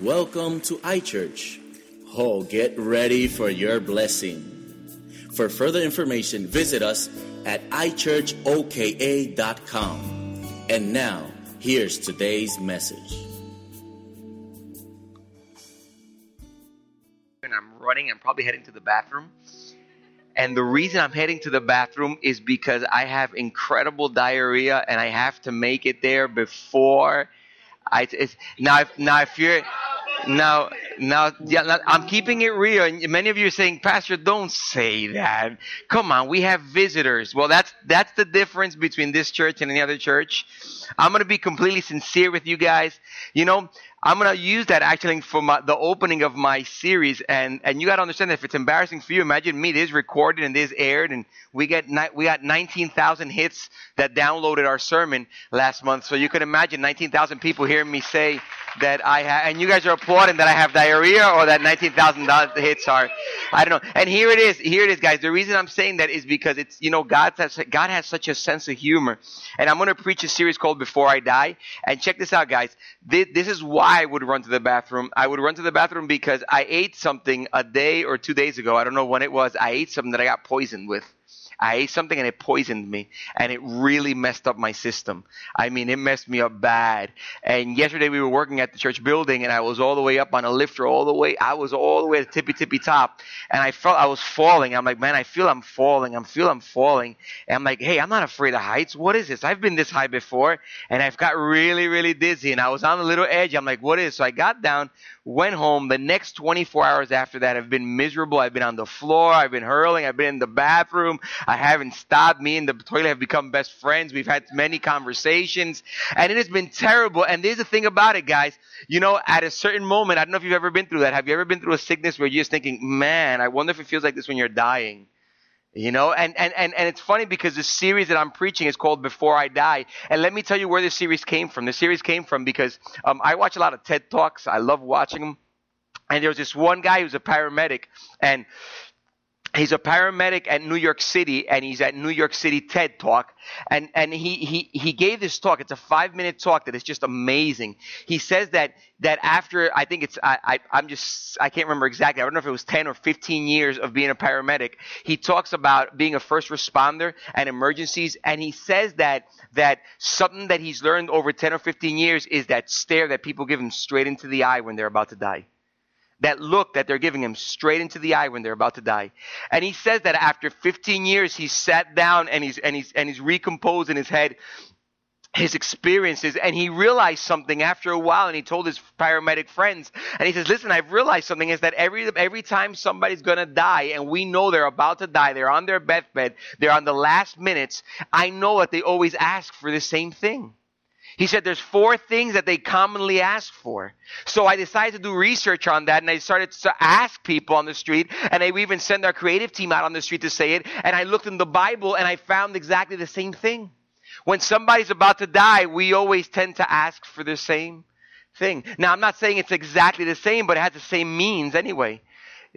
Welcome to iChurch. Oh, get ready for your blessing. For further information, visit us at ichurchoka.com. And now, here's today's message. and I'm running. I'm probably heading to the bathroom. And the reason I'm heading to the bathroom is because I have incredible diarrhea and I have to make it there before I. It's, now, if, now if you're now, now, yeah, now, I'm keeping it real. And many of you are saying, Pastor, don't say that. Come on, we have visitors. Well, that's that's the difference between this church and any other church. I'm gonna be completely sincere with you guys. You know, I'm gonna use that actually for my, the opening of my series, and and you gotta understand that if it's embarrassing for you, imagine me. This recorded and this aired, and we get ni- we got 19,000 hits that downloaded our sermon last month. So you can imagine 19,000 people hearing me say that I have, and you guys are applauding that I have diarrhea or that 19,000 hits are, I don't know. And here it is, here it is, guys. The reason I'm saying that is because it's you know God has God has such a sense of humor, and I'm gonna preach a series called Before I Die, and check this out, guys. This, this is why I would run to the bathroom. I would run to the bathroom because I ate something a day or two days ago. I don't know when it was. I ate something that I got poisoned with. I ate something and it poisoned me and it really messed up my system. I mean, it messed me up bad. And yesterday we were working at the church building and I was all the way up on a lifter all the way. I was all the way to tippy tippy top and I felt I was falling. I'm like, man, I feel I'm falling. I feel I'm falling. And I'm like, hey, I'm not afraid of heights. What is this? I've been this high before and I've got really, really dizzy and I was on the little edge. I'm like, what is? This? So I got down, went home. The next 24 hours after that I've been miserable. I've been on the floor. I've been hurling. I've been in the bathroom. I haven't stopped. Me and the toilet have become best friends. We've had many conversations and it has been terrible. And there's the thing about it, guys. You know, at a certain moment, I don't know if you've ever been through that. Have you ever been through a sickness where you're just thinking, man, I wonder if it feels like this when you're dying? You know, and, and, and, and it's funny because the series that I'm preaching is called Before I Die. And let me tell you where this series came from. The series came from because um, I watch a lot of TED Talks. I love watching them. And there was this one guy who's a paramedic, and he's a paramedic at New York City, and he's at New York City TED Talk, and and he he he gave this talk. It's a five minute talk that is just amazing. He says that that after I think it's I, I I'm just I can't remember exactly. I don't know if it was ten or fifteen years of being a paramedic. He talks about being a first responder and emergencies, and he says that that something that he's learned over ten or fifteen years is that stare that people give him straight into the eye when they're about to die that look that they're giving him straight into the eye when they're about to die. And he says that after 15 years, he sat down and he's, and he's, and he's recomposed in his head his experiences. And he realized something after a while and he told his paramedic friends. And he says listen i've realized something is that every every time somebody's going to die and we know they're about to die they're on their deathbed they're on the last minutes i know that they always ask for the same thing he said there's four things that they commonly ask for. So I decided to do research on that and I started to ask people on the street and I even sent our creative team out on the street to say it and I looked in the Bible and I found exactly the same thing. When somebody's about to die, we always tend to ask for the same thing. Now I'm not saying it's exactly the same, but it has the same means anyway.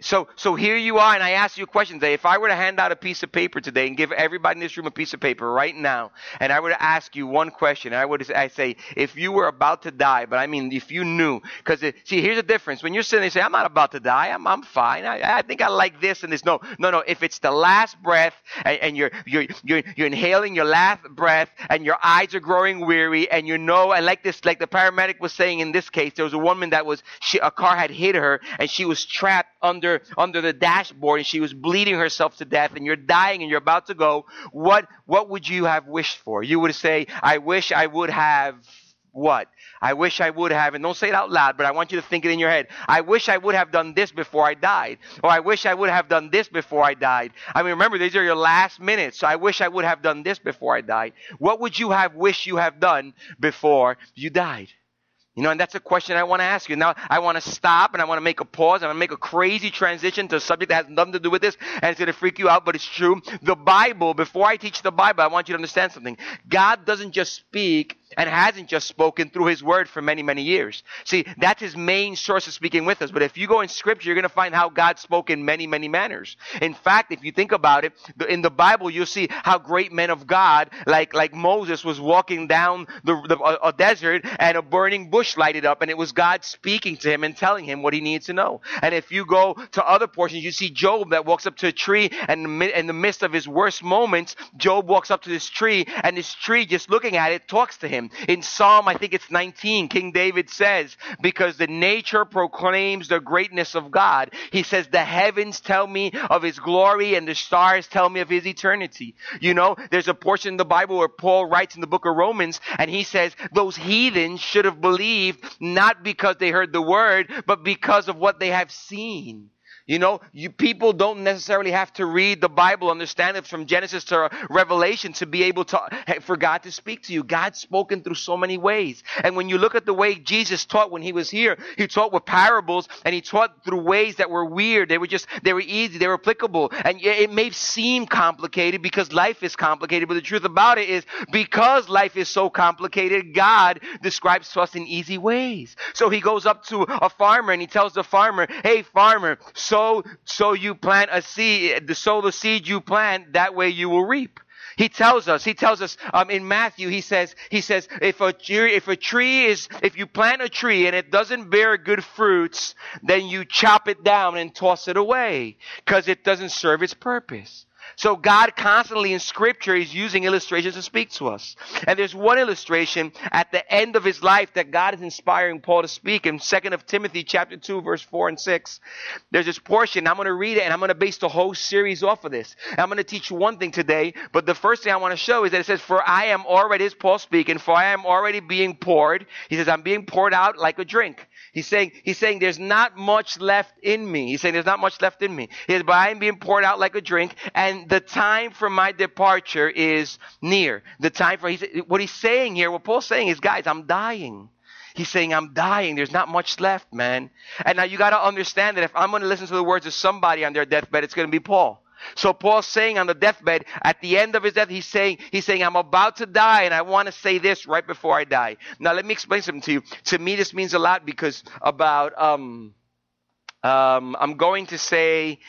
So, so here you are, and I ask you a question today. If I were to hand out a piece of paper today and give everybody in this room a piece of paper right now, and I were to ask you one question, I would I say, if you were about to die, but I mean, if you knew, because see, here's the difference. When you're sitting there, you say, I'm not about to die. I'm, I'm fine. I, I think I like this and this. No, no, no. If it's the last breath, and, and you're, you're, you're, you're inhaling your last breath, and your eyes are growing weary, and you know, and like this, like the paramedic was saying in this case, there was a woman that was, she, a car had hit her, and she was trapped under under under the dashboard and she was bleeding herself to death and you're dying and you're about to go, what what would you have wished for? You would say, I wish I would have what? I wish I would have, and don't say it out loud, but I want you to think it in your head. I wish I would have done this before I died. Or I wish I would have done this before I died. I mean, remember, these are your last minutes. So I wish I would have done this before I died. What would you have wished you have done before you died? You know, and that's a question I want to ask you. Now, I want to stop and I want to make a pause. I want to make a crazy transition to a subject that has nothing to do with this, and it's going to freak you out, but it's true. The Bible, before I teach the Bible, I want you to understand something. God doesn't just speak and hasn't just spoken through his word for many, many years. See, that's his main source of speaking with us. But if you go in scripture, you're going to find how God spoke in many, many manners. In fact, if you think about it, in the Bible, you'll see how great men of God, like, like Moses was walking down the, the a, desert and a burning bush lighted up and it was God speaking to him and telling him what he needs to know. And if you go to other portions, you see Job that walks up to a tree and in the midst of his worst moments, Job walks up to this tree and this tree just looking at it talks to him. In Psalm, I think it's 19, King David says, because the nature proclaims the greatness of God. He says, the heavens tell me of his glory and the stars tell me of his eternity. You know, there's a portion in the Bible where Paul writes in the book of Romans and he says, those heathens should have believed not because they heard the word, but because of what they have seen. You know, you people don't necessarily have to read the Bible, understand it from Genesis to Revelation to be able to for God to speak to you. God's spoken through so many ways. And when you look at the way Jesus taught when he was here, he taught with parables and he taught through ways that were weird. They were just they were easy, they were applicable. And it may seem complicated because life is complicated, but the truth about it is because life is so complicated, God describes to us in easy ways. So he goes up to a farmer and he tells the farmer, "Hey farmer, so so you plant a seed, the sow the seed you plant, that way you will reap. He tells us, he tells us um, in Matthew, he says, he says, if a, if a tree is, if you plant a tree and it doesn't bear good fruits, then you chop it down and toss it away because it doesn't serve its purpose. So God constantly in scripture is using illustrations to speak to us. And there's one illustration at the end of his life that God is inspiring Paul to speak in 2nd of Timothy chapter 2 verse 4 and 6. There's this portion, I'm going to read it and I'm going to base the whole series off of this. And I'm going to teach one thing today, but the first thing I want to show is that it says, for I am already, is Paul speaking, for I am already being poured. He says, I'm being poured out like a drink. He's saying, he's saying there's not much left in me. He's saying there's not much left in me. Says, but I am being poured out like a drink and the time for my departure is near. The time for, he's, what he's saying here, what Paul's saying is, guys, I'm dying. He's saying, I'm dying. There's not much left, man. And now you got to understand that if I'm going to listen to the words of somebody on their deathbed, it's going to be Paul. So Paul's saying on the deathbed, at the end of his death, he's saying, he's saying, I'm about to die and I want to say this right before I die. Now let me explain something to you. To me, this means a lot because about, um, um, I'm going to say,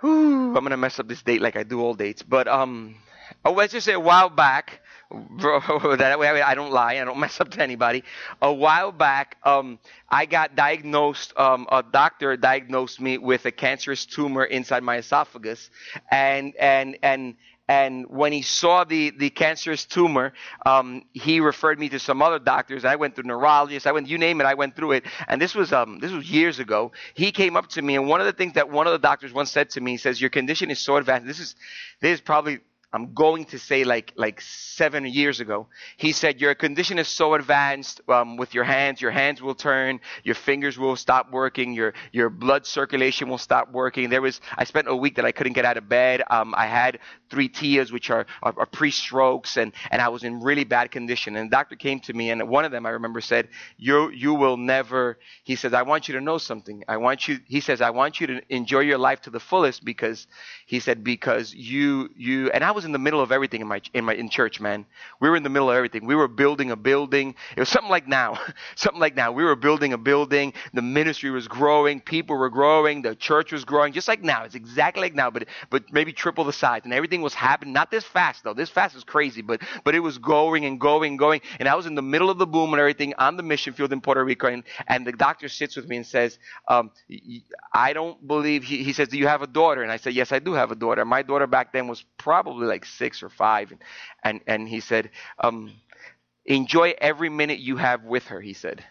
whew, I'm going to mess up this date like I do all dates, but, um, oh, let's just say a while back, that way I don't lie. I don't mess up to anybody. A while back, um, I got diagnosed. Um, a doctor diagnosed me with a cancerous tumor inside my esophagus, and and and and when he saw the, the cancerous tumor, um, he referred me to some other doctors. I went to neurologists. I went, you name it, I went through it. And this was, um, this was years ago. He came up to me, and one of the things that one of the doctors once said to me, he says, "Your condition is so advanced. This is, this is probably I'm going to say like like seven years ago. He said your condition is so advanced um, with your hands. Your hands will turn. Your fingers will stop working. Your your blood circulation will stop working. There was I spent a week that I couldn't get out of bed. Um, I had three TIAs, which are, are, are pre-strokes, and and I was in really bad condition. And the doctor came to me, and one of them I remember said, "You you will never." He says, "I want you to know something. I want you." He says, "I want you to enjoy your life to the fullest because," he said, "because you you." And I was was in the middle of everything in my in my in church, man. We were in the middle of everything. We were building a building. It was something like now, something like now. We were building a building. The ministry was growing. People were growing. The church was growing, just like now. It's exactly like now, but but maybe triple the size. And everything was happening. Not this fast though. This fast is crazy, but but it was going and going and going. And I was in the middle of the boom and everything on the mission field in Puerto Rico. And and the doctor sits with me and says, um, I don't believe. He, he says, Do you have a daughter? And I said, Yes, I do have a daughter. My daughter back then was probably like six or five. And, and, and he said, um, enjoy every minute you have with her, he said.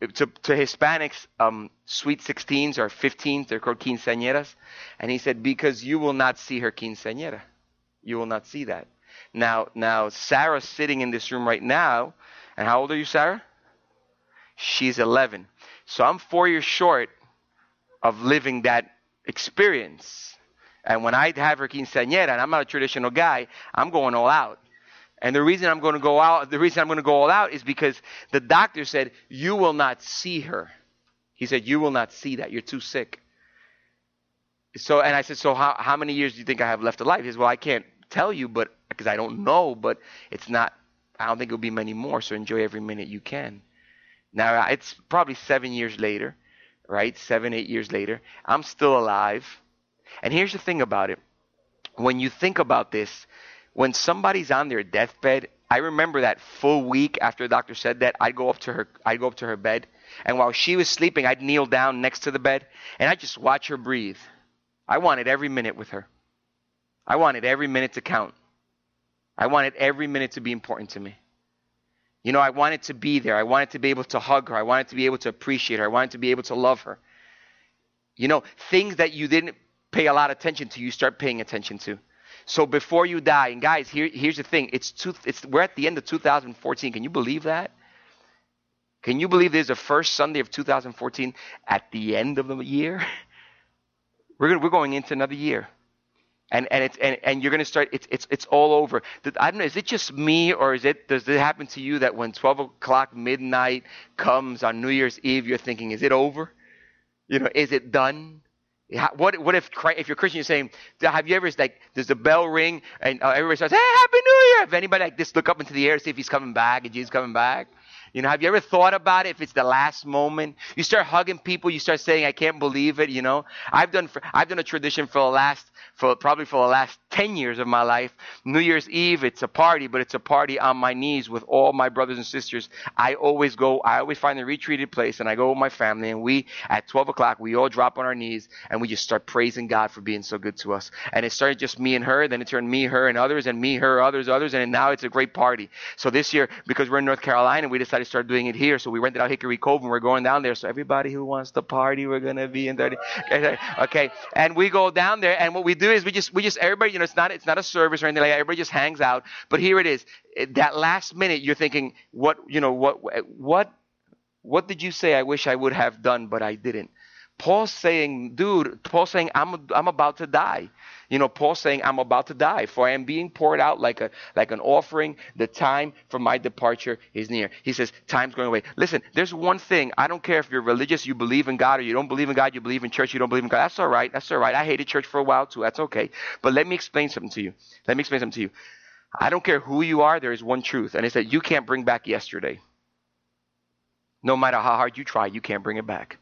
To, to Hispanics, um, sweet 16s or 15s, they're called quinceañeras. And he said, because you will not see her quinceañera. You will not see that. Now, now, Sarah's sitting in this room right now. And how old are you, Sarah? She's 11. So I'm four years short of living that experience. And when I have her quinceañera, and I'm not a traditional guy, I'm going all out. And the reason I'm going to go out, the reason I'm going to go all out is because the doctor said, you will not see her. He said, you will not see that. You're too sick. So, and I said, so how, how many years do you think I have left alive? He says, well, I can't tell you, but because I don't know, but it's not, I don't think it'll be many more, so enjoy every minute you can. Now, it's probably seven years later, right? Seven, eight years later. I'm still alive. And here's the thing about it. When you think about this, when somebody's on their deathbed, I remember that full week after the doctor said that, I'd go up to her, I'd go up to her bed, and while she was sleeping, I'd kneel down next to the bed, and I'd just watch her breathe. I wanted every minute with her. I wanted every minute to count. I wanted every minute to be important to me. You know, I wanted to be there. I wanted to be able to hug her. I wanted to be able to appreciate her. I wanted to be able to love her. You know, things that you didn't pay a lot of attention to, you start paying attention to. So before you die, and guys, here, here's the thing: it's, two, it's we're at the end of 2014. Can you believe that? Can you believe there's the first Sunday of 2014 at the end of the year? We're, gonna, we're going into another year and and it's and, and you're going to start it's it's it's all over i don't know is it just me or is it does it happen to you that when 12 o'clock midnight comes on new year's eve you're thinking is it over you know is it done what what if if you're Christian, you're saying, have you ever like does the bell ring and uh, everybody starts, hey, happy New Year? If anybody like this, look up into the air, see if he's coming back and Jesus coming back. You know, have you ever thought about it if it's the last moment? You start hugging people, you start saying, I can't believe it, you know? I've done, for, I've done a tradition for the last, for probably for the last 10 years of my life. New Year's Eve, it's a party, but it's a party on my knees with all my brothers and sisters. I always go, I always find a retreated place and I go with my family and we, at 12 o'clock, we all drop on our knees and we just start praising God for being so good to us. And it started just me and her, then it turned me, her, and others, and me, her, others, others, and now it's a great party. So this year, because we're in North Carolina, we decided start doing it here. So we rented out Hickory Cove and we're going down there. So everybody who wants to party, we're gonna be in 30. Okay, and we go down there, and what we do is we just we just everybody, you know, it's not it's not a service or anything like that. Everybody just hangs out. But here it is. That last minute, you're thinking, what you know, what what what did you say? I wish I would have done, but I didn't. Paul's saying, dude, Paul's saying, I'm, I'm about to die. You know, Paul saying, I'm about to die, for I am being poured out like a like an offering. The time for my departure is near. He says, time's going away. Listen, there's one thing. I don't care if you're religious, you believe in God, or you don't believe in God, you believe in church, you don't believe in God. That's all right. That's all right. I hated church for a while too. That's okay. But let me explain something to you. Let me explain something to you. I don't care who you are, there is one truth, and it's that you can't bring back yesterday. No matter how hard you try, you can't bring it back.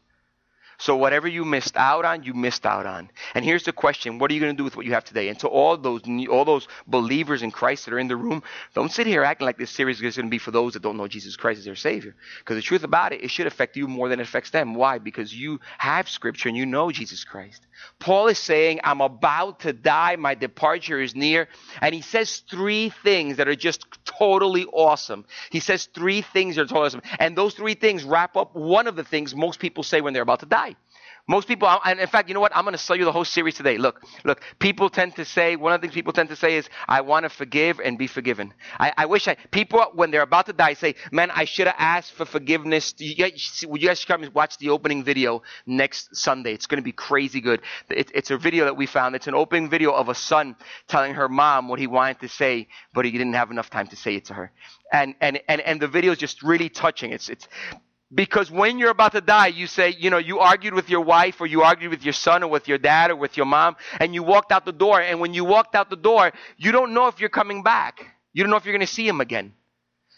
So whatever you missed out on, you missed out on. And here's the question: What are you going to do with what you have today? And to all those all those believers in Christ that are in the room, don't sit here acting like this series is going to be for those that don't know Jesus Christ as their Savior. Because the truth about it, it should affect you more than it affects them. Why? Because you have Scripture and you know Jesus Christ. Paul is saying, "I'm about to die. My departure is near," and he says three things that are just totally awesome. He says three things that are totally awesome, and those three things wrap up one of the things most people say when they're about to die. Most people, and in fact, you know what? I'm going to sell you the whole series today. Look, look, people tend to say, one of the things people tend to say is, I want to forgive and be forgiven. I, I wish I, people, when they're about to die, say, man, I should have asked for forgiveness. You guys, would you guys come and watch the opening video next Sunday? It's going to be crazy good. It, it's a video that we found. It's an opening video of a son telling her mom what he wanted to say, but he didn't have enough time to say it to her. And, and, and, and the video is just really touching. It's, it's, because when you're about to die, you say, you know, you argued with your wife or you argued with your son or with your dad or with your mom and you walked out the door. And when you walked out the door, you don't know if you're coming back. You don't know if you're going to see him again.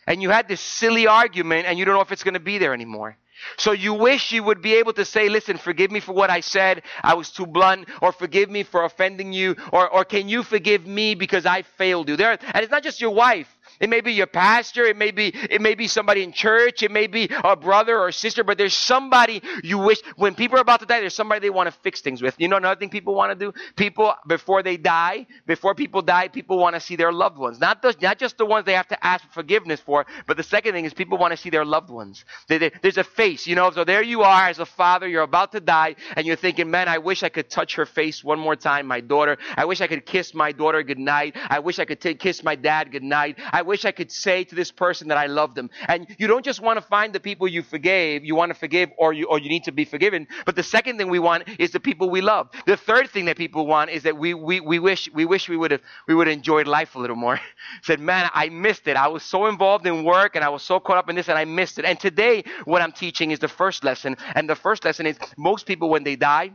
And you had this silly argument and you don't know if it's going to be there anymore. So you wish you would be able to say, listen, forgive me for what I said. I was too blunt or forgive me for offending you or, or can you forgive me because I failed you? There, and it's not just your wife. It may be your pastor. It may be, it may be somebody in church. It may be a brother or sister, but there's somebody you wish, when people are about to die, there's somebody they want to fix things with. You know another thing people want to do? People, before they die, before people die, people want to see their loved ones. Not, those, not just the ones they have to ask for forgiveness for, but the second thing is people want to see their loved ones. They, they, there's a face, you know, so there you are as a father, you're about to die, and you're thinking, man, I wish I could touch her face one more time, my daughter. I wish I could kiss my daughter goodnight. I wish I could t- kiss my dad goodnight. I wish I could say to this person that I love them. And you don't just want to find the people you forgave, you want to forgive or you, or you need to be forgiven. But the second thing we want is the people we love. The third thing that people want is that we, we, we wish, we wish we would have, we would have enjoyed life a little more. Said, man, I missed it. I was so involved in work and I was so caught up in this and I missed it. And today, what I'm teaching is the first lesson. And the first lesson is most people when they die,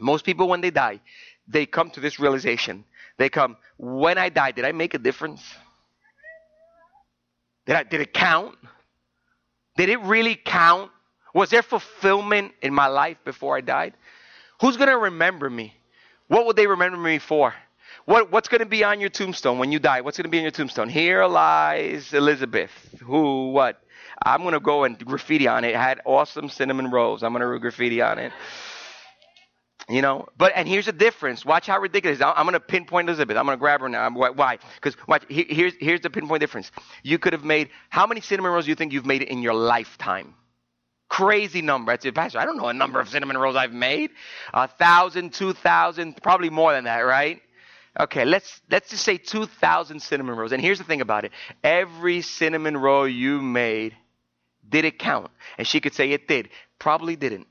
most people when they die, they come to this realization. They come, when I die, did I make a difference? Did, I, did it count? Did it really count? Was there fulfillment in my life before I died? Who's going to remember me? What would they remember me for? What, what's going to be on your tombstone when you die? What's going to be on your tombstone? Here lies Elizabeth. Who, what? I'm going to go and graffiti on it. it. Had awesome cinnamon rolls. I'm going to graffiti on it. You know, but and here's the difference. Watch how ridiculous. I'm going to pinpoint Elizabeth. I'm going to grab her now. Why? Because watch. Here's here's the pinpoint difference. You could have made how many cinnamon rolls do you think you've made in your lifetime? Crazy number. I said, Pastor, I don't know a number of cinnamon rolls I've made. A thousand, two thousand, probably more than that, right? Okay, let's let's just say two thousand cinnamon rolls. And here's the thing about it: every cinnamon roll you made, did it count? And she could say it did. Probably didn't.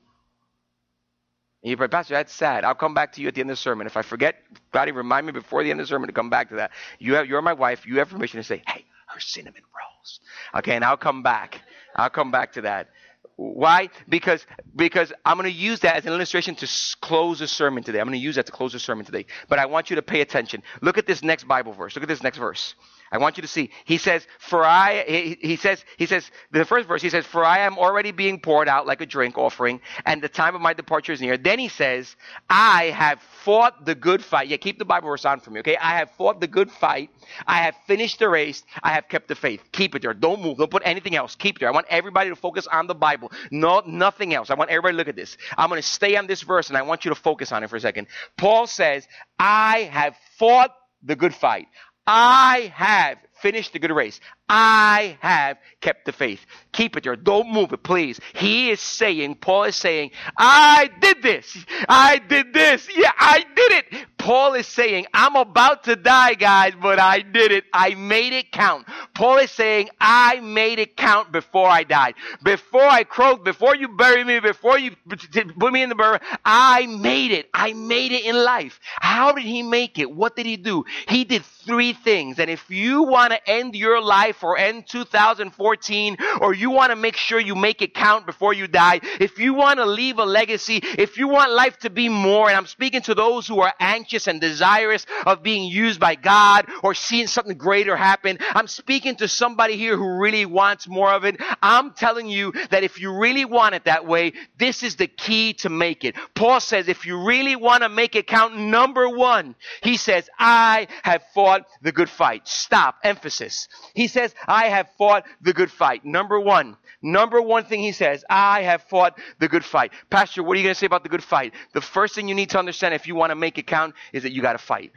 And you pray, Pastor, that's sad. I'll come back to you at the end of the sermon. If I forget, God, remind me before the end of the sermon to come back to that. You have, you're my wife. You have permission to say, hey, her cinnamon rolls. Okay, and I'll come back. I'll come back to that. Why? Because because I'm going to use that as an illustration to close the sermon today. I'm going to use that to close the sermon today. But I want you to pay attention. Look at this next Bible verse. Look at this next verse. I want you to see. He says, "For I," he, he, says, he says, the first verse, he says, "For I am already being poured out like a drink offering, and the time of my departure is near." Then he says, "I have fought the good fight." Yeah, keep the Bible verse on for me, okay? I have fought the good fight. I have finished the race. I have kept the faith. Keep it there. Don't move. Don't put anything else. Keep it there. I want everybody to focus on the Bible. No, nothing else. I want everybody to look at this. I'm going to stay on this verse, and I want you to focus on it for a second. Paul says, "I have fought the good fight." I have finished the good race. I have kept the faith. Keep it there. Don't move it, please. He is saying, Paul is saying, I did this. I did this. Yeah, I did it. Paul is saying, I'm about to die, guys, but I did it. I made it count. Paul is saying, I made it count before I died. Before I croaked, before you buried me, before you put me in the burial, I made it. I made it in life. How did he make it? What did he do? He did three things. And if you want to end your life or end 2014, or you want to make sure you make it count before you die, if you want to leave a legacy, if you want life to be more, and I'm speaking to those who are anxious and desirous of being used by God or seeing something greater happen. I'm speaking to somebody here who really wants more of it. I'm telling you that if you really want it that way, this is the key to make it. Paul says if you really want to make it count, number one, he says, I have fought the good fight. Stop. Emphasis. He says, I have fought the good fight. Number one. Number one thing he says, I have fought the good fight. Pastor, what are you going to say about the good fight? The first thing you need to understand if you want to make it count is that you got to fight.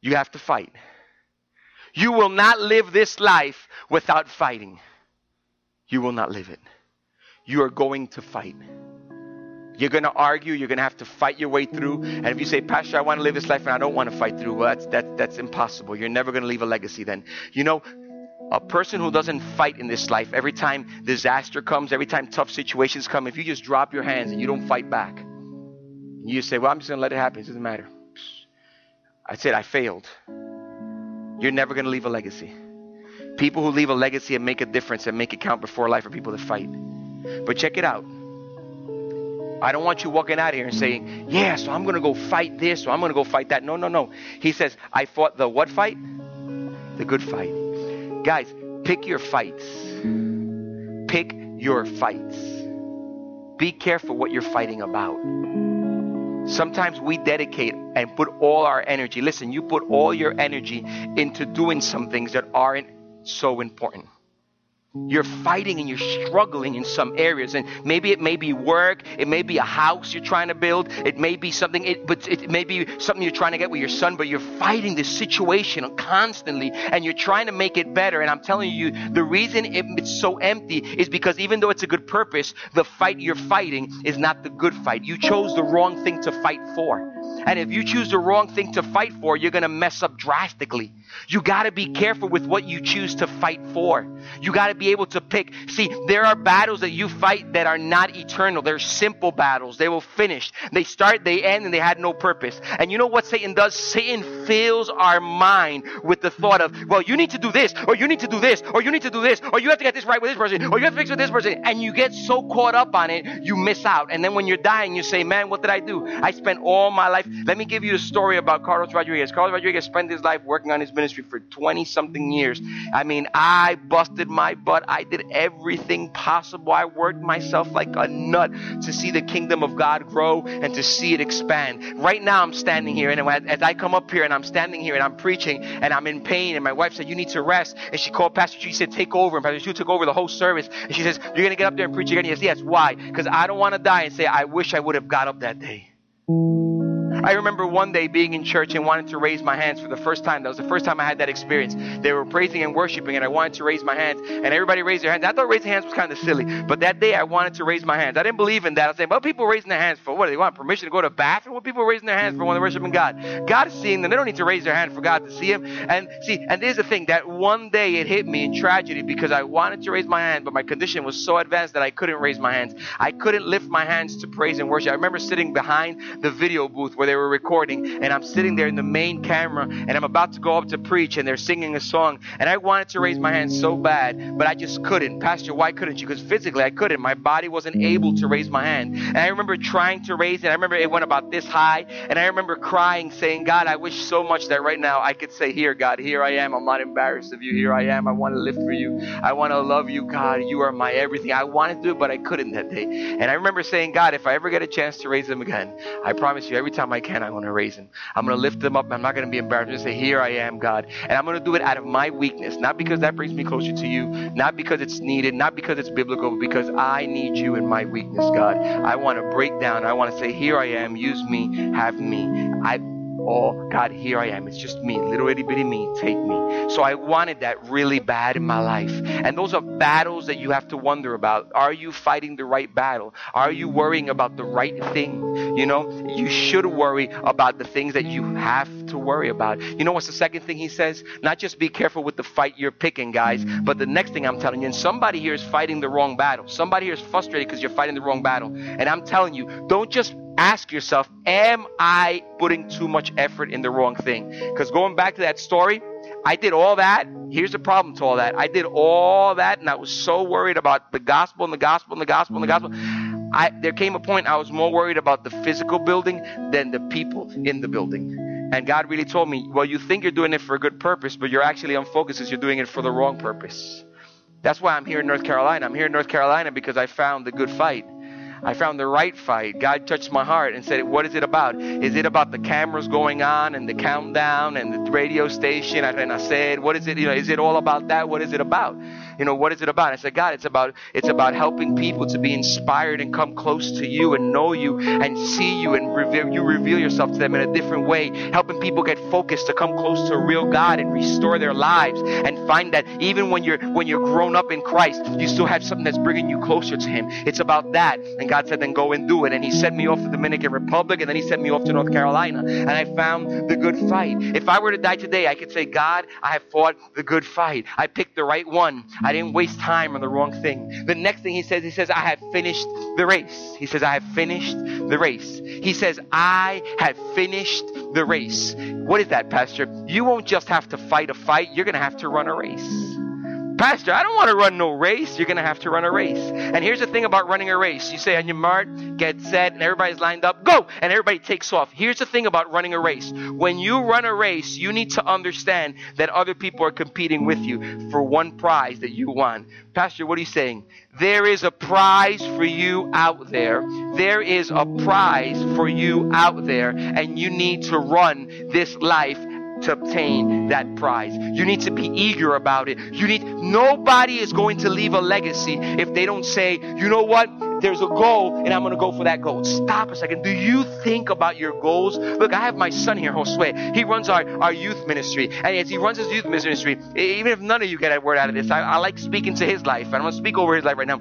You have to fight. You will not live this life without fighting. You will not live it. You are going to fight. You're going to argue. You're going to have to fight your way through. And if you say, Pastor, I want to live this life and I don't want to fight through, well, that's, that, that's impossible. You're never going to leave a legacy then. You know, a person who doesn't fight in this life, every time disaster comes, every time tough situations come, if you just drop your hands and you don't fight back, you say, Well, I'm just going to let it happen, it doesn't matter. I said, I failed. You're never going to leave a legacy. People who leave a legacy and make a difference and make it count before life are people that fight. But check it out. I don't want you walking out here and saying, Yeah, so I'm going to go fight this, or I'm going to go fight that. No, no, no. He says, I fought the what fight? The good fight. Guys, pick your fights. Pick your fights. Be careful what you're fighting about. Sometimes we dedicate and put all our energy. Listen, you put all your energy into doing some things that aren't so important. You're fighting and you're struggling in some areas. And maybe it may be work. It may be a house you're trying to build. It may be something, it, but it may be something you're trying to get with your son, but you're fighting this situation constantly and you're trying to make it better. And I'm telling you, the reason it, it's so empty is because even though it's a good purpose, the fight you're fighting is not the good fight. You chose the wrong thing to fight for. And if you choose the wrong thing to fight for, you're going to mess up drastically. You got to be careful with what you choose to fight for. You got to be able to pick. See, there are battles that you fight that are not eternal. They're simple battles. They will finish. They start, they end, and they had no purpose. And you know what Satan does? Satan fills our mind with the thought of, well, you need to do this, or you need to do this, or you need to do this, or you have to get this right with this person, or you have to fix with this person. And you get so caught up on it, you miss out. And then when you're dying, you say, man, what did I do? I spent all my life. Let me give you a story about Carlos Rodriguez. Carlos Rodriguez spent his life working on his ministry for 20 something years. I mean, I busted my butt. I did everything possible. I worked myself like a nut to see the kingdom of God grow and to see it expand. Right now, I'm standing here, and as I come up here and I'm standing here and I'm preaching and I'm in pain, and my wife said, You need to rest. And she called Pastor Chu, She said, Take over. And Pastor Chu took over the whole service. And she says, You're going to get up there and preach again? Yes, yes. Why? Because I don't want to die and say, I wish I would have got up that day. I remember one day being in church and wanting to raise my hands for the first time. That was the first time I had that experience. They were praising and worshiping, and I wanted to raise my hands, and everybody raised their hands. I thought raising hands was kind of silly, but that day I wanted to raise my hands. I didn't believe in that. I was saying, well, people raising their hands for what? They want permission to go to bathroom? What people raising their hands for when they're worshiping God? God is seeing them. They don't need to raise their hand for God to see Him. And see, and there's the thing that one day it hit me in tragedy because I wanted to raise my hand, but my condition was so advanced that I couldn't raise my hands. I couldn't lift my hands to praise and worship. I remember sitting behind the video booth where they were recording and I'm sitting there in the main camera and I'm about to go up to preach and they're singing a song and I wanted to raise my hand so bad, but I just couldn't. Pastor, why couldn't you? Because physically I couldn't. My body wasn't able to raise my hand. And I remember trying to raise it. I remember it went about this high and I remember crying saying, God, I wish so much that right now I could say, here, God, here I am. I'm not embarrassed of you. Here I am. I want to live for you. I want to love you, God. You are my everything. I wanted to do it, but I couldn't that day. And I remember saying, God, if I ever get a chance to raise them again, I promise you every time I can, I'm going to raise them. I'm going to lift them up. I'm not going to be embarrassed. I'm to say, Here I am, God. And I'm going to do it out of my weakness, not because that brings me closer to you, not because it's needed, not because it's biblical, but because I need you in my weakness, God. I want to break down. I want to say, Here I am. Use me. Have me. I Oh, God, here I am. It's just me, little itty bitty me. Take me. So I wanted that really bad in my life. And those are battles that you have to wonder about. Are you fighting the right battle? Are you worrying about the right thing? You know, you should worry about the things that you have to worry about. You know what's the second thing he says? Not just be careful with the fight you're picking, guys, but the next thing I'm telling you, and somebody here is fighting the wrong battle. Somebody here is frustrated because you're fighting the wrong battle. And I'm telling you, don't just ask yourself, am I putting too much effort in the wrong thing? Because going back to that story, I did all that. Here's the problem to all that. I did all that and I was so worried about the gospel and the gospel and the gospel and the gospel. I, there came a point I was more worried about the physical building than the people in the building. And God really told me, well, you think you're doing it for a good purpose, but you're actually unfocused you're doing it for the wrong purpose. That's why I'm here in North Carolina. I'm here in North Carolina because I found the good fight. I found the right fight. God touched my heart and said, What is it about? Is it about the cameras going on and the countdown and the radio station? And I said, What is it? You know, is it all about that? What is it about? You know, what is it about? I said, God, it's about it's about helping people to be inspired and come close to you and know you and see you and reveal you reveal yourself to them in a different way, helping people get focused to come close to a real God and restore their lives and find that even when you're when you're grown up in Christ, you still have something that's bringing you closer to Him. It's about that. And God said, then go and do it. And He sent me off to the Dominican Republic, and then He sent me off to North Carolina, and I found the good fight. If I were to die today, I could say, God, I have fought the good fight. I picked the right one. I didn't waste time on the wrong thing. The next thing He says, He says, I have finished the race. He says, I have finished the race. He says, I have finished the race. What is that, Pastor? You won't just have to fight a fight, you're going to have to run a race. Pastor, I don't want to run no race. You're going to have to run a race. And here's the thing about running a race. You say on your mark, get set, and everybody's lined up, go, and everybody takes off. Here's the thing about running a race. When you run a race, you need to understand that other people are competing with you for one prize that you won. Pastor, what are you saying? There is a prize for you out there. There is a prize for you out there, and you need to run this life to obtain that prize. You need to be eager about it. You need nobody is going to leave a legacy if they don't say, "You know what? There's a goal and I'm going to go for that goal." Stop a second. Do you think about your goals? Look, I have my son here, Josue. He runs our, our youth ministry. And as he runs his youth ministry, even if none of you get a word out of this, I, I like speaking to his life. I'm going to speak over his life right now.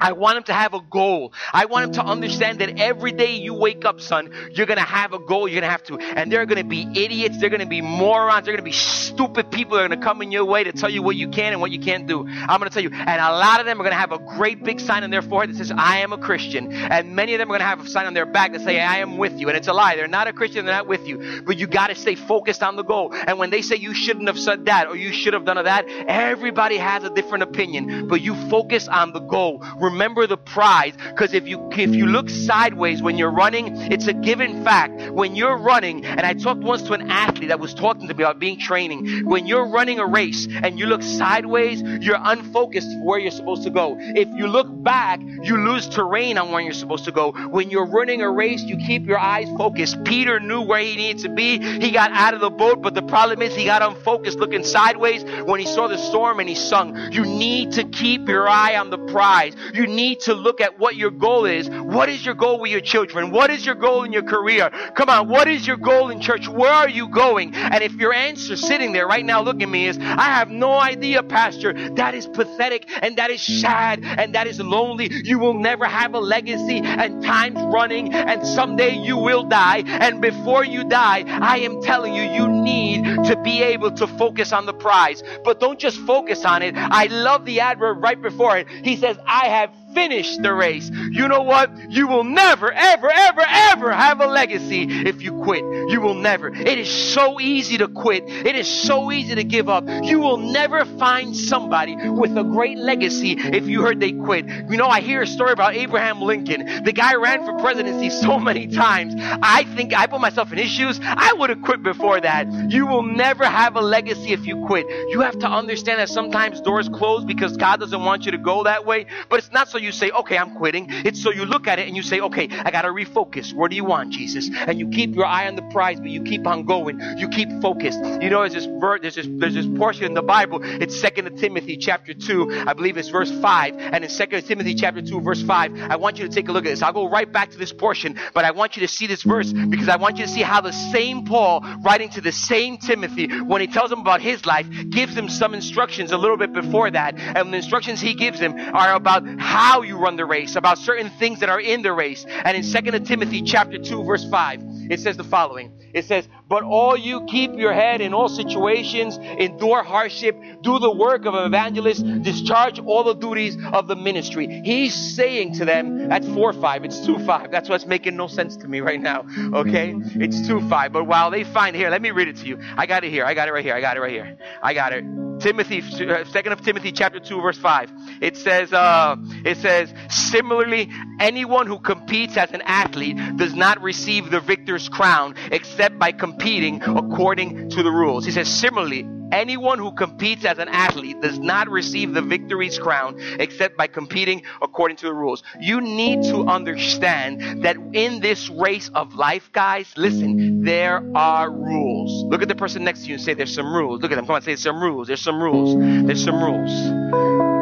I want him to have a goal. I want him to understand that every day you wake up, son, you're going to have a goal. You're going to have to. And there are going to be idiots. They're going to be morons. They're going to be stupid people that are going to come in your way to tell you what you can and what you can't do. I'm going to tell you. And a lot of them are going to have a great big sign on their forehead that says, I am a Christian. And many of them are going to have a sign on their back that say, I am with you. And it's a lie. They're not a Christian. They're not with you. But you got to stay focused on the goal. And when they say you shouldn't have said that or you should have done that, everybody has a different opinion. But you focus on the goal. Remember the prize. Because if you if you look sideways when you're running, it's a given fact. When you're running, and I talked once to an athlete that was talking to me about being training. When you're running a race and you look sideways, you're unfocused where you're supposed to go. If you look back, you lose terrain on where you're supposed to go. When you're running a race, you keep your eyes focused. Peter knew where he needed to be. He got out of the boat, but the problem is he got unfocused looking sideways when he saw the storm and he sung. You need to keep your eye on the prize. You need to look at what your goal is. What is your goal with your children? What is your goal in your career? Come on, what is your goal in church? Where are you going? And if your answer sitting there right now, look at me, is I have no idea, Pastor, that is pathetic and that is sad and that is lonely. You will never have a legacy and time's running and someday you will die. And before you die, I am telling you, you need to be able to focus on the prize. But don't just focus on it. I love the adverb right before it. He says, I have finish the race. You know what? You will never, ever, ever, ever have a legacy if you quit. You will never. It is so easy to quit. It is so easy to give up. You will never find somebody with a great legacy if you heard they quit. You know, I hear a story about Abraham Lincoln. The guy ran for presidency so many times. I think I put myself in his shoes. I would have quit before that. You will never have a legacy if you quit. You have to understand that sometimes doors close because God doesn't want you to go that way, but it's not so you say, okay, I'm quitting. It's so you look at it and you say, okay, I got to refocus. Where do you want, Jesus? And you keep your eye on the prize, but you keep on going. You keep focused. You know, there's this verse, there's this, there's this portion in the Bible. It's Second Timothy chapter 2. I believe it's verse 5. And in Second Timothy chapter 2, verse 5, I want you to take a look at this. I'll go right back to this portion, but I want you to see this verse because I want you to see how the same Paul, writing to the same Timothy, when he tells him about his life, gives him some instructions a little bit before that. And the instructions he gives him are about how you run the race, about certain things that are in the race. And in 2 Timothy chapter 2 verse 5, it says the following. It says, "But all you keep your head in all situations, endure hardship, do the work of an evangelist, discharge all the duties of the ministry." He's saying to them, that's 4 5, it's 2 5. That's what's making no sense to me right now. Okay? It's 2 5. But while they find here, let me read it to you. I got it here. I got it right here. I got it right here. I got it. Timothy, uh, second of Timothy, chapter two, verse five. It says, uh, it says, similarly, anyone who competes as an athlete does not receive the victor's crown except by competing according to the rules. He says, similarly, anyone who competes as an athlete does not receive the victory's crown except by competing according to the rules. You need to understand that in this race of life, guys, listen, there are rules. Look at the person next to you and say, There's some rules. Look at them. Come on, say, there's Some rules. There's some rules. There's some rules.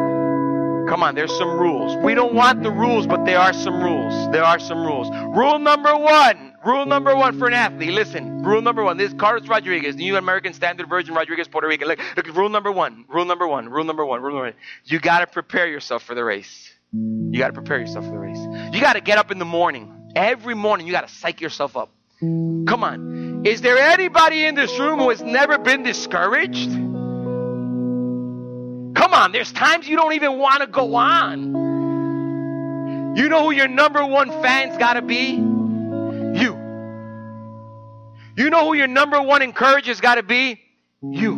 Come on, there's some rules. We don't want the rules, but there are some rules. There are some rules. Rule number one. Rule number one for an athlete. Listen. Rule number one. This is Carlos Rodriguez, New American Standard Version Rodriguez, Puerto Rican. Look, look rule number one. Rule number one. Rule number one. Rule number one. You got to prepare yourself for the race. You got to prepare yourself for the race. You got to get up in the morning. Every morning, you got to psych yourself up. Come on. Is there anybody in this room who has never been discouraged? Come on, there's times you don't even want to go on. You know who your number one fans got to be? You. You know who your number one encouragers got to be? You.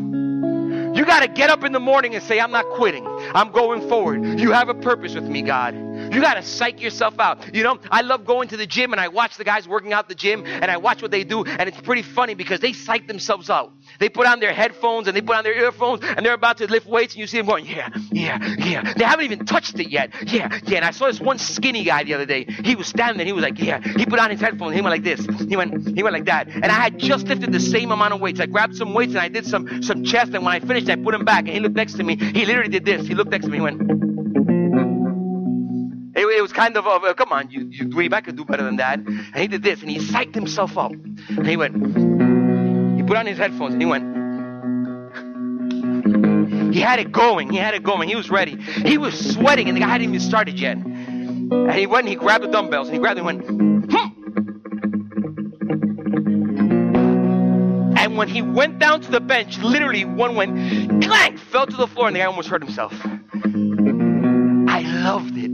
You got to get up in the morning and say, I'm not quitting. I'm going forward. You have a purpose with me, God. You got to psych yourself out. You know, I love going to the gym and I watch the guys working out the gym and I watch what they do and it's pretty funny because they psych themselves out. They put on their headphones and they put on their earphones and they're about to lift weights and you see them going, yeah, yeah, yeah. They haven't even touched it yet. Yeah, yeah. And I saw this one skinny guy the other day. He was standing there. He was like, yeah. He put on his headphones. He went like this. He went, he went like that. And I had just lifted the same amount of weights. I grabbed some weights and I did some, some chest. And when I finished, I put them back. And he looked next to me. He literally did this. He looked next to me. He went, it, was kind of, uh, come on, you, you, Dweeb, could do better than that. And he did this, and he psyched himself up. And he went, he put on his headphones, and he went, he had it going. He had it going. He was ready. He was sweating, and the guy hadn't even started yet. And he went and he grabbed the dumbbells and he grabbed them and went, hmm. And when he went down to the bench, literally one went clank, fell to the floor, and the guy almost hurt himself. I loved it.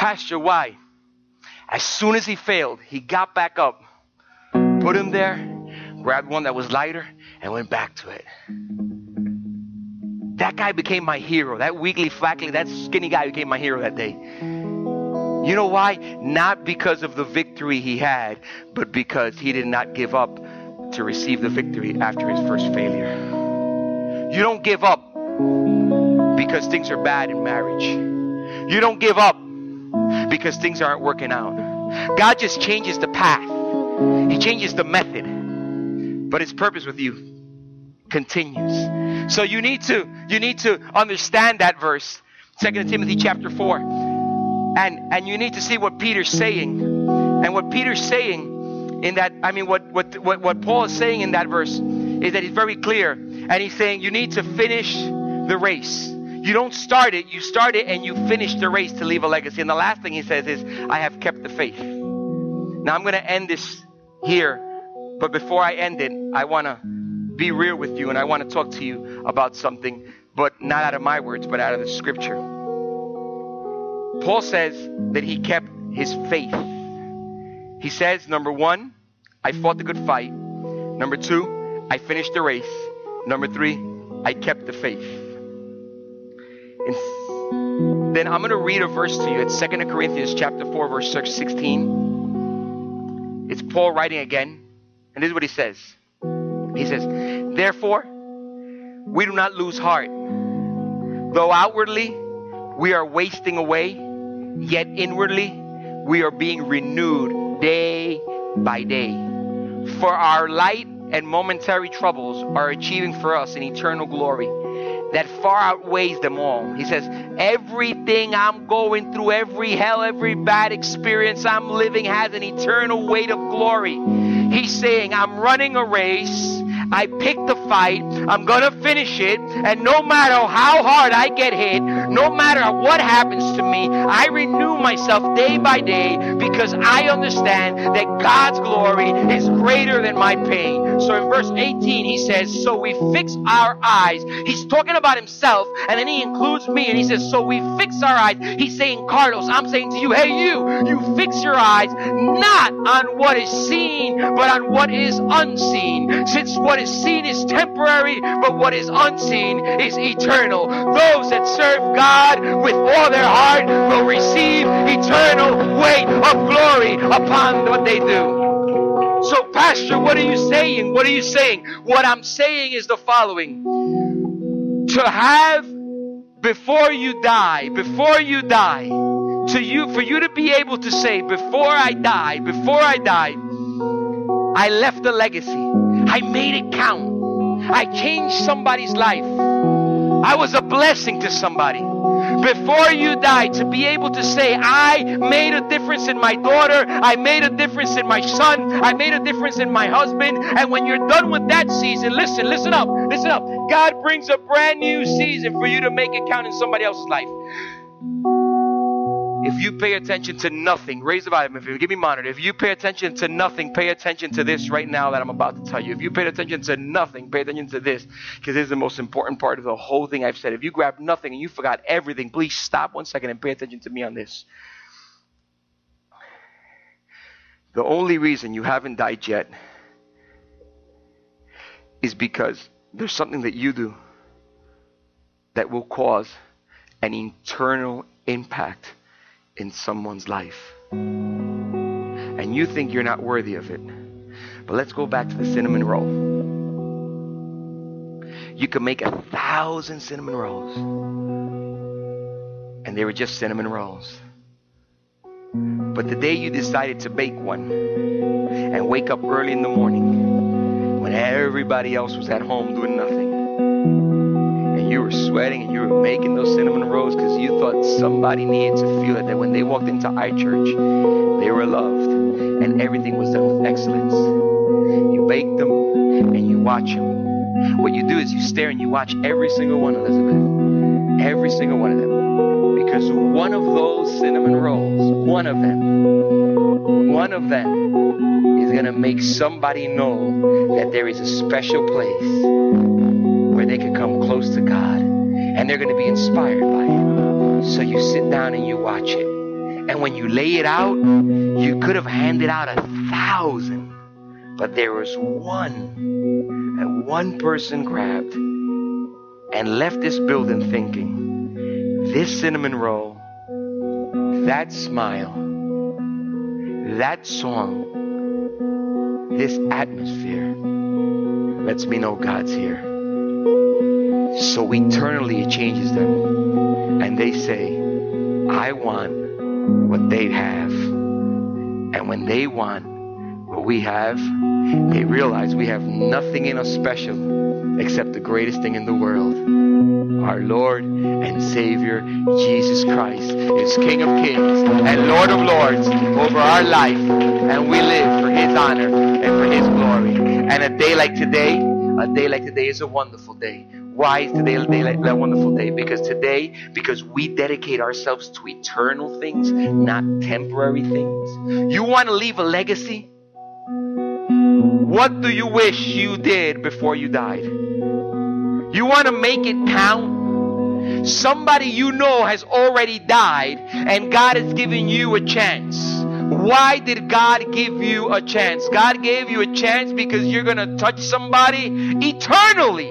Pastor, why? As soon as he failed, he got back up, put him there, grabbed one that was lighter, and went back to it. That guy became my hero. That weakly, flackly, that skinny guy became my hero that day. You know why? Not because of the victory he had, but because he did not give up to receive the victory after his first failure. You don't give up because things are bad in marriage. You don't give up because things aren't working out. God just changes the path, He changes the method, but His purpose with you continues. So you need to you need to understand that verse, 2 Timothy chapter 4. And and you need to see what Peter's saying. And what Peter's saying in that I mean what what what, what Paul is saying in that verse is that he's very clear. And he's saying you need to finish the race. You don't start it, you start it and you finish the race to leave a legacy. And the last thing he says is, I have kept the faith. Now I'm going to end this here, but before I end it, I want to be real with you and I want to talk to you about something, but not out of my words, but out of the scripture. Paul says that he kept his faith. He says, number one, I fought the good fight. Number two, I finished the race. Number three, I kept the faith. Then I'm going to read a verse to you. It's 2 Corinthians chapter 4, verse 16. It's Paul writing again. And this is what he says. He says, Therefore, we do not lose heart. Though outwardly we are wasting away, yet inwardly we are being renewed day by day. For our light and momentary troubles are achieving for us an eternal glory that far outweighs them all. He says, Everything I'm going through, every hell, every bad experience I'm living has an eternal weight of glory. He's saying, I'm running a race. I picked the fight. I'm going to finish it. And no matter how hard I get hit, no matter what happens to me, I renew myself day by day because I understand that God's glory is greater than my pain. So in verse 18, he says, So we fix our eyes. He's talking about himself, and then he includes me, and he says, So we fix our eyes. He's saying, Carlos, I'm saying to you, hey, you, you fix your eyes not on what is seen, but on what is unseen. Since what is seen is temporary, but what is unseen is eternal. Those that serve God with all their heart will receive eternal weight of glory upon what they do. So, Pastor, what are you saying? What are you saying? What I'm saying is the following. To have before you die, before you die, to you, for you to be able to say, before I die, before I die, I left a legacy. I made it count. I changed somebody's life. I was a blessing to somebody before you die to be able to say, I made a difference in my daughter, I made a difference in my son, I made a difference in my husband. And when you're done with that season, listen, listen up, listen up. God brings a brand new season for you to make it count in somebody else's life. If you pay attention to nothing, raise the volume. If you give me monitor, if you pay attention to nothing, pay attention to this right now that I'm about to tell you. If you pay attention to nothing, pay attention to this because this is the most important part of the whole thing I've said. If you grab nothing and you forgot everything, please stop one second and pay attention to me on this. The only reason you haven't died yet is because there's something that you do that will cause an eternal impact in someone's life. And you think you're not worthy of it. But let's go back to the cinnamon roll. You could make a thousand cinnamon rolls, and they were just cinnamon rolls. But the day you decided to bake one and wake up early in the morning when everybody else was at home doing nothing, you were sweating and you were making those cinnamon rolls because you thought somebody needed to feel it that when they walked into iChurch, they were loved and everything was done with excellence. You bake them and you watch them. What you do is you stare and you watch every single one, Elizabeth. Every single one of them. Because one of those cinnamon rolls, one of them, one of them is going to make somebody know that there is a special place they can come close to God and they're going to be inspired by it. So you sit down and you watch it. And when you lay it out, you could have handed out a thousand, but there was one that one person grabbed and left this building thinking this cinnamon roll, that smile, that song, this atmosphere lets me know God's here. So eternally it changes them. And they say, I want what they have. And when they want what we have, they realize we have nothing in us special except the greatest thing in the world. Our Lord and Savior Jesus Christ is King of Kings and Lord of Lords over our life. And we live for His honor and for His glory. And a day like today, a day like today is a wonderful day. Why is today a day like a wonderful day? Because today, because we dedicate ourselves to eternal things, not temporary things. You want to leave a legacy? What do you wish you did before you died? You want to make it count? Somebody you know has already died and God has given you a chance. Why did God give you a chance? God gave you a chance because you're going to touch somebody eternally.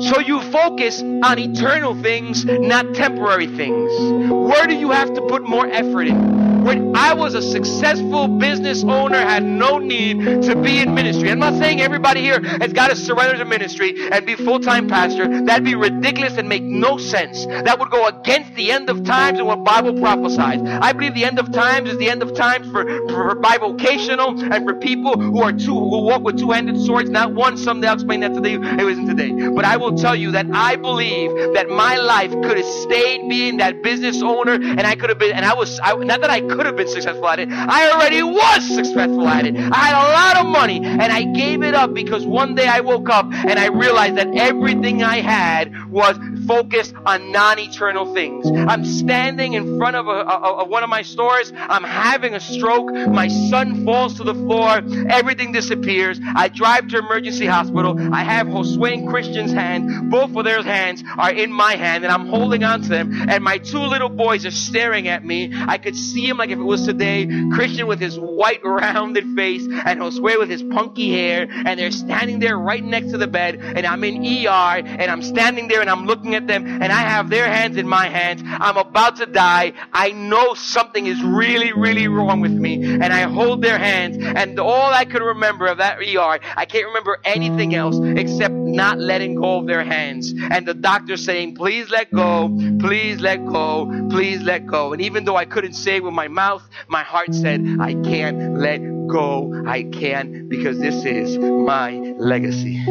So you focus on eternal things, not temporary things. Where do you have to put more effort in? When I was a successful business owner, had no need to be in ministry. I'm not saying everybody here has got to surrender to ministry and be full-time pastor. That'd be ridiculous and make no sense. That would go against the end of times and what Bible prophesies. I believe the end of times is the end of times for, for bivocational and for people who are two who walk with two-handed swords, not one. Someday I'll explain that today. It wasn't today. But I will tell you that I believe that my life could have stayed being that business owner and I could have been and I was I, not that I could have been successful at it. I already was successful at it. I had a lot of money and I gave it up because one day I woke up and I realized that everything I had was focused on non-eternal things. I'm standing in front of, a, a, a, one of my stores. I'm having a stroke. My son falls to the floor. Everything disappears. I drive to emergency hospital. I have Josue and Christian's hand. Both of their hands are in my hand and I'm holding on to them. And my two little boys are staring at me. I could see them like if it was today. Christian with his white rounded face and Josue with his punky hair. And they're standing there right next to the bed. And I'm in ER and I'm standing there and I'm looking at them and I have their hands in my hands. I'm about to die. I know something is really, really wrong with me. And I hold their hands and all I could remember of that ER, I can't remember anything else except not letting go of their hands. And the doctor saying, please let go, please let go, please let go. And even though I couldn't say with my mouth, my heart said, I can't let go. I can't because this is my legacy.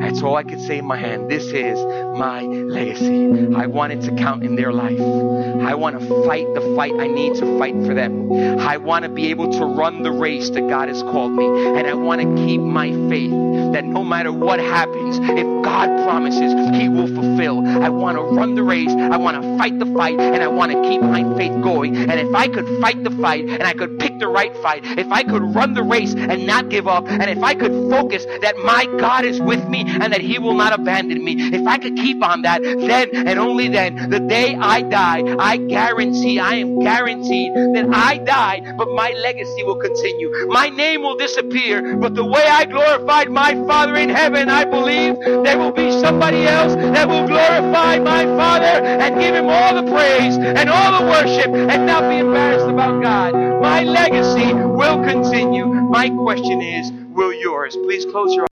That's all I could say in my hand. This is my legacy. I want it to count in their life. I want to fight the fight I need to fight for them. I want to be able to run the race that God has called me. And I want to keep my faith that no matter what happens, if God promises, He will fulfill. I want to run the race. I want to fight the fight. And I want to keep my faith going. And if I could fight the fight and I could pick the right fight, if I could run the race and not give up, and if I could focus that my God is with me and that He will not abandon me, if I could keep on that, then and only then, the day I die, I guarantee, I am guaranteed that I die, but my legacy will continue. My name will disappear, but the way I glorified my Father in heaven, I believe there will be somebody else that will glorify my Father and give Him all the praise and all the worship and not be embarrassed about God. My legacy will continue. My question is, will yours? Please close your